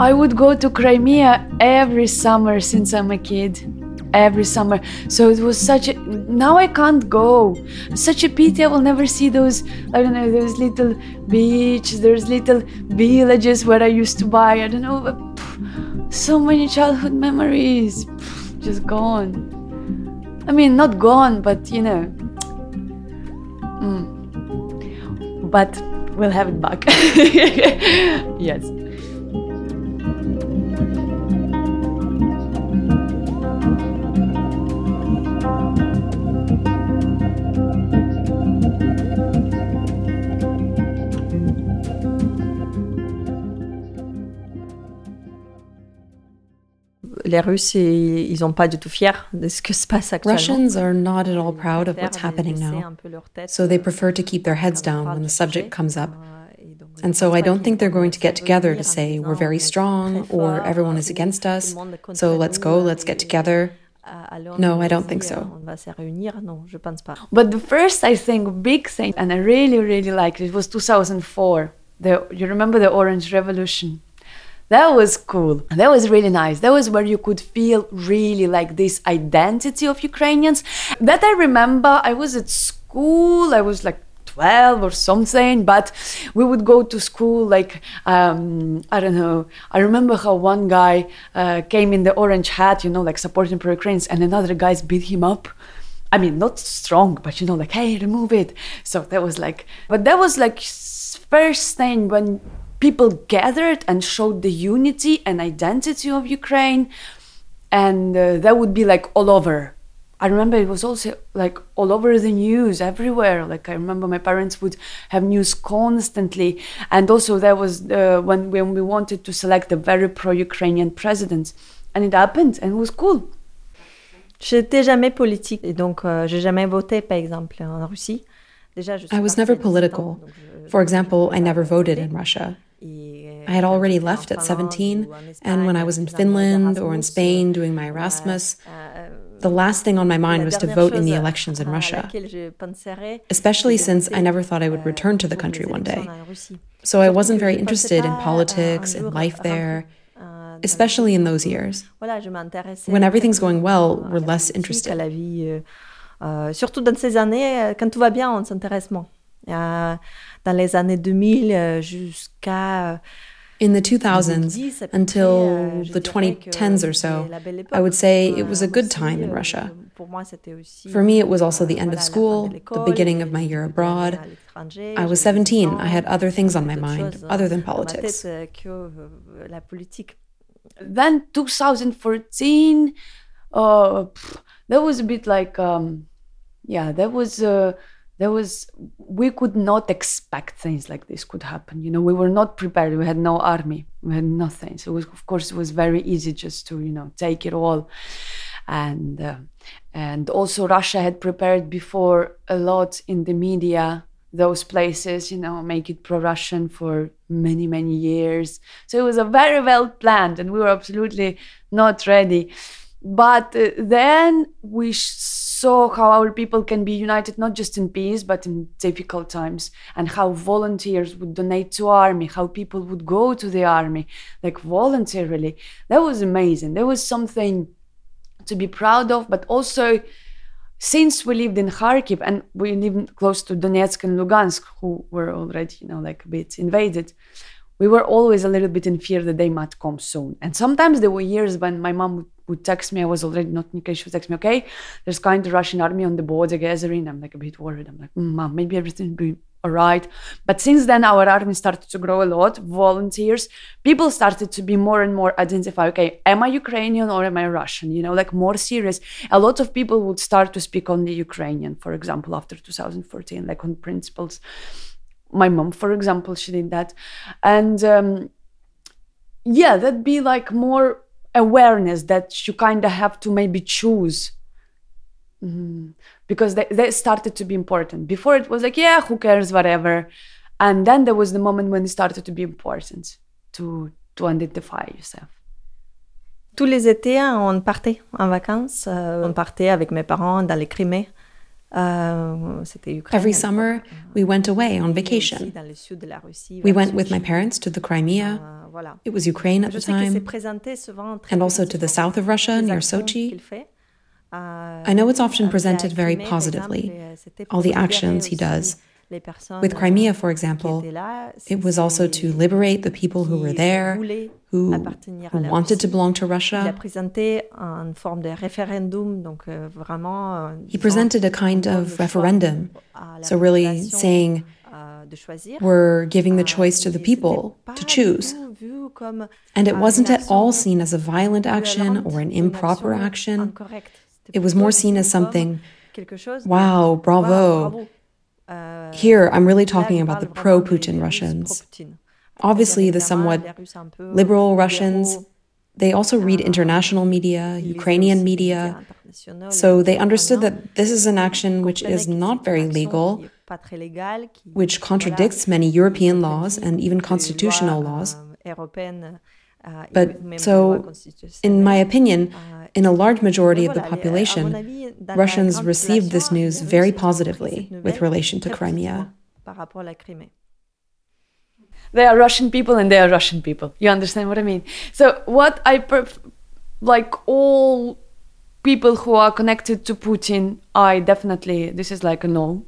I would go to Crimea every summer since I'm a kid. Every summer. So it was such a. Now I can't go. Such a pity I will never see those. I don't know, those little beaches, there's little villages where I used to buy. I don't know. Pff, so many childhood memories. Pff, just gone. I mean, not gone, but you know. Mm. But we'll have it back. yes. Les Russes, ils n'ont pas du tout fiers de ce que se passe actuellement. Russians are not at all proud of what's happening now, so they prefer to keep their heads down when the subject comes up. And so I don't think they're going to get together to say we're very strong or everyone is against us, so let's go, let's get together. No, I don't think so. But the first, I think, big thing, and I really, really liked it, was 2004. The, you remember the Orange Revolution? That was cool. That was really nice. That was where you could feel really like this identity of Ukrainians. That I remember, I was at school, I was like 12 or something, but we would go to school like, um, I don't know. I remember how one guy uh, came in the orange hat, you know, like supporting pro Ukrainians, and another guys beat him up. I mean, not strong, but you know, like, hey, remove it. So that was like, but that was like first thing when people gathered and showed the unity and identity of Ukraine. And uh, that would be like all over. I remember it was also like all over the news everywhere. Like I remember my parents would have news constantly, and also there was uh, when when we wanted to select a very pro-Ukrainian president, and it happened and it was cool. J'étais jamais politique et donc euh, j'ai jamais voté par exemple en Russie. I was never political. For example, I never voted in Russia. I had already left at 17, and when I was in Finland or in Spain doing my Erasmus, the last thing on my mind was to vote in the elections in Russia, especially since I never thought I would return to the country one day. So I wasn't very interested in politics and life there, especially in those years. When everything's going well, we're less interested. Surtout dans ces années, quand tout va bien, on s'intéresse moins. Dans les années 2000 jusqu'à in the 2000s until the 2010s or so, I would say it was a good time in Russia. For me, it was also the end of school, the beginning of my year abroad. I was 17. I had other things on my mind other than politics. Then 2014, uh, that was a bit like, um, yeah, that was. Uh, there was we could not expect things like this could happen you know? We were not prepared we had no army we had nothing. So was, of course it was very easy just to you know take it all. And uh, and also russia had prepared before a lot in the media those places you know make it pro-russian for many many years. So it was a very well planned and we were absolutely not ready. But uh, then we saw how our people can be united not just in peace but in difficult times. And how volunteers would donate to army how people would go to the army. Like voluntarily that was amazing. There was something to be proud of but also since we lived in kharkiv and we lived close to donetsk and lugansk who were already you know like a bit invaded we were always a little bit in fear that they might come soon. And sometimes there were years when my mom would would text me. I was already not in case she would text me, okay, there's kind of Russian army on the border gathering. I'm like a bit worried. I'm like, mm, mom, maybe everything will be all right. But since then, our army started to grow a lot. Volunteers, people started to be more and more identify, okay, am I Ukrainian or am I Russian? You know, like more serious. A lot of people would start to speak only Ukrainian, for example, after 2014, like on principles. My mom, for example, she did that. And um, yeah, that'd be like more awareness that you kind of have to maybe choose Mm-hmm. Because they, they started to be important. Before it was like, yeah, who cares, whatever. And then there was the moment when it started to be important to, to identify yourself. Tous les étés, on partait en vacances. Euh, on partait avec mes parents dans les Crimées. Euh, Every summer, we went away on vacation. We went with my parents to the Crimea. Euh, it was Ukraine at the time. And also to the south of Russia, near Sochi. I know it's often presented very positively, all the actions he does. With Crimea, for example, it was also to liberate the people who were there, who, who wanted to belong to Russia. He presented a kind of referendum, so really saying, we're giving the choice to the people to choose. And it wasn't at all seen as a violent action or an improper action. It was more seen as something, wow, bravo. Here, I'm really talking about the pro Putin Russians. Obviously, the somewhat liberal Russians, they also read international media, Ukrainian media, so they understood that this is an action which is not very legal, which contradicts many European laws and even constitutional laws. But so, in my opinion, in a large majority of the population, Russians received this news very positively with relation to Crimea. They are Russian people and they are Russian people. You understand what I mean? So, what I perf- like all people who are connected to Putin, I definitely, this is like a no.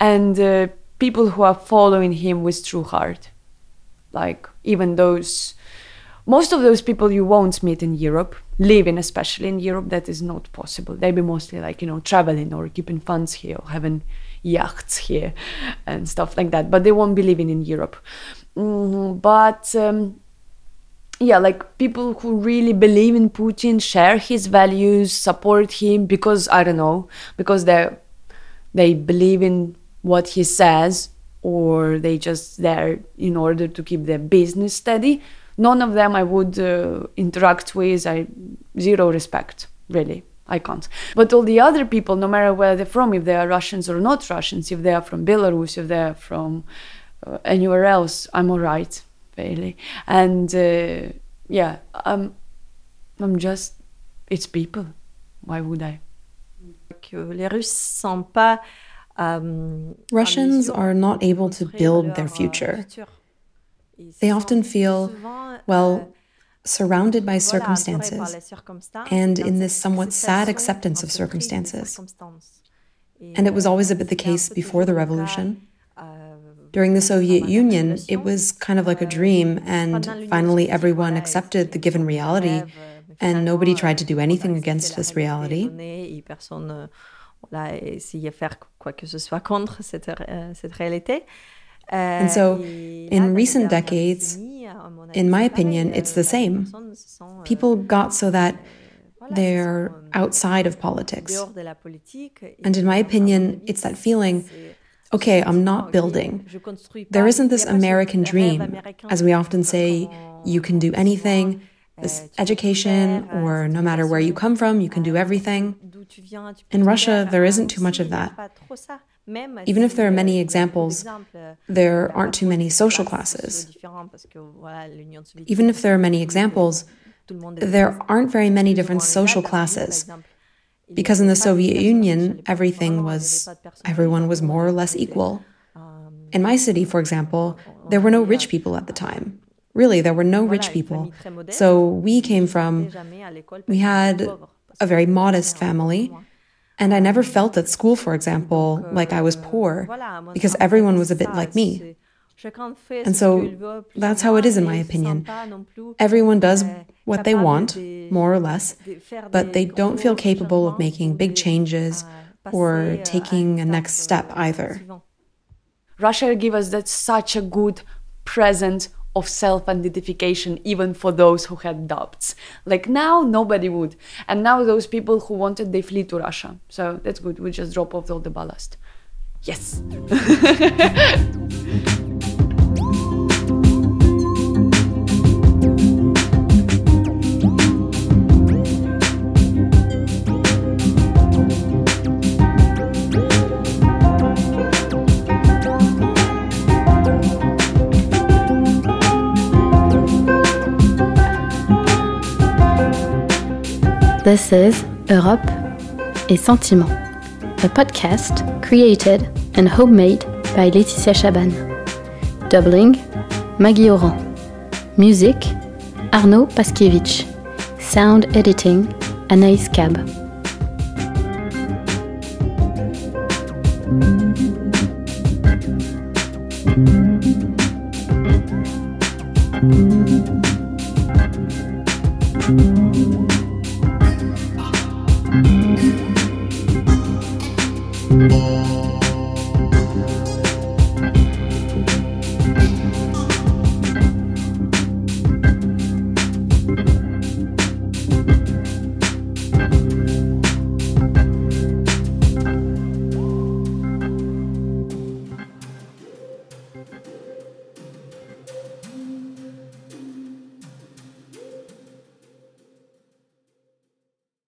And uh, people who are following him with true heart, like even those most of those people you won't meet in Europe, living especially in Europe, that is not possible. They'll be mostly like, you know, traveling or keeping funds here or having yachts here and stuff like that. But they won't be living in Europe. Mm-hmm. But um, yeah, like people who really believe in Putin, share his values, support him because I don't know, because they they believe in what he says, or they just there in order to keep their business steady none of them I would uh, interact with. I zero respect, really. I can't. But all the other people, no matter where they're from, if they are Russians or not Russians, if they are from Belarus, if they are from uh, anywhere else, I'm all right, really. And uh, yeah, I'm, I'm just, it's people. Why would I? Les Russes sont pas. Um, Russians are not able to build their future. They often feel, well, surrounded by circumstances, and in this somewhat sad acceptance of circumstances. And it was always a bit the case before the revolution. During the Soviet Union, it was kind of like a dream, and finally everyone accepted the given reality, and nobody tried to do anything against this reality. And so, in recent decades, in my opinion, it's the same. People got so that they're outside of politics. And in my opinion, it's that feeling okay, I'm not building. There isn't this American dream, as we often say, you can do anything, this education, or no matter where you come from, you can do everything. In Russia, there isn't too much of that. Even if there are many examples, there aren't too many social classes. Even if there are many examples, there aren't very many different social classes. Because in the Soviet Union, everything was, everyone was more or less equal. In my city, for example, there were no rich people at the time. Really, there were no rich people. So we came from, we had a very modest family. And I never felt at school, for example, like I was poor, because everyone was a bit like me. And so that's how it is, in my opinion. Everyone does what they want, more or less, but they don't feel capable of making big changes or taking a next step either. Russia gave us that such a good present of self identification, even for those who had doubts. Like now, nobody would. And now, those people who wanted, they flee to Russia. So that's good. We just drop off all the ballast. Yes. This is Europe et Sentiment, a podcast created and homemade by Laetitia Chaban. Doubling, Maggie Oran. Music, Arnaud Paskiewicz. Sound editing, Anaïs Cab.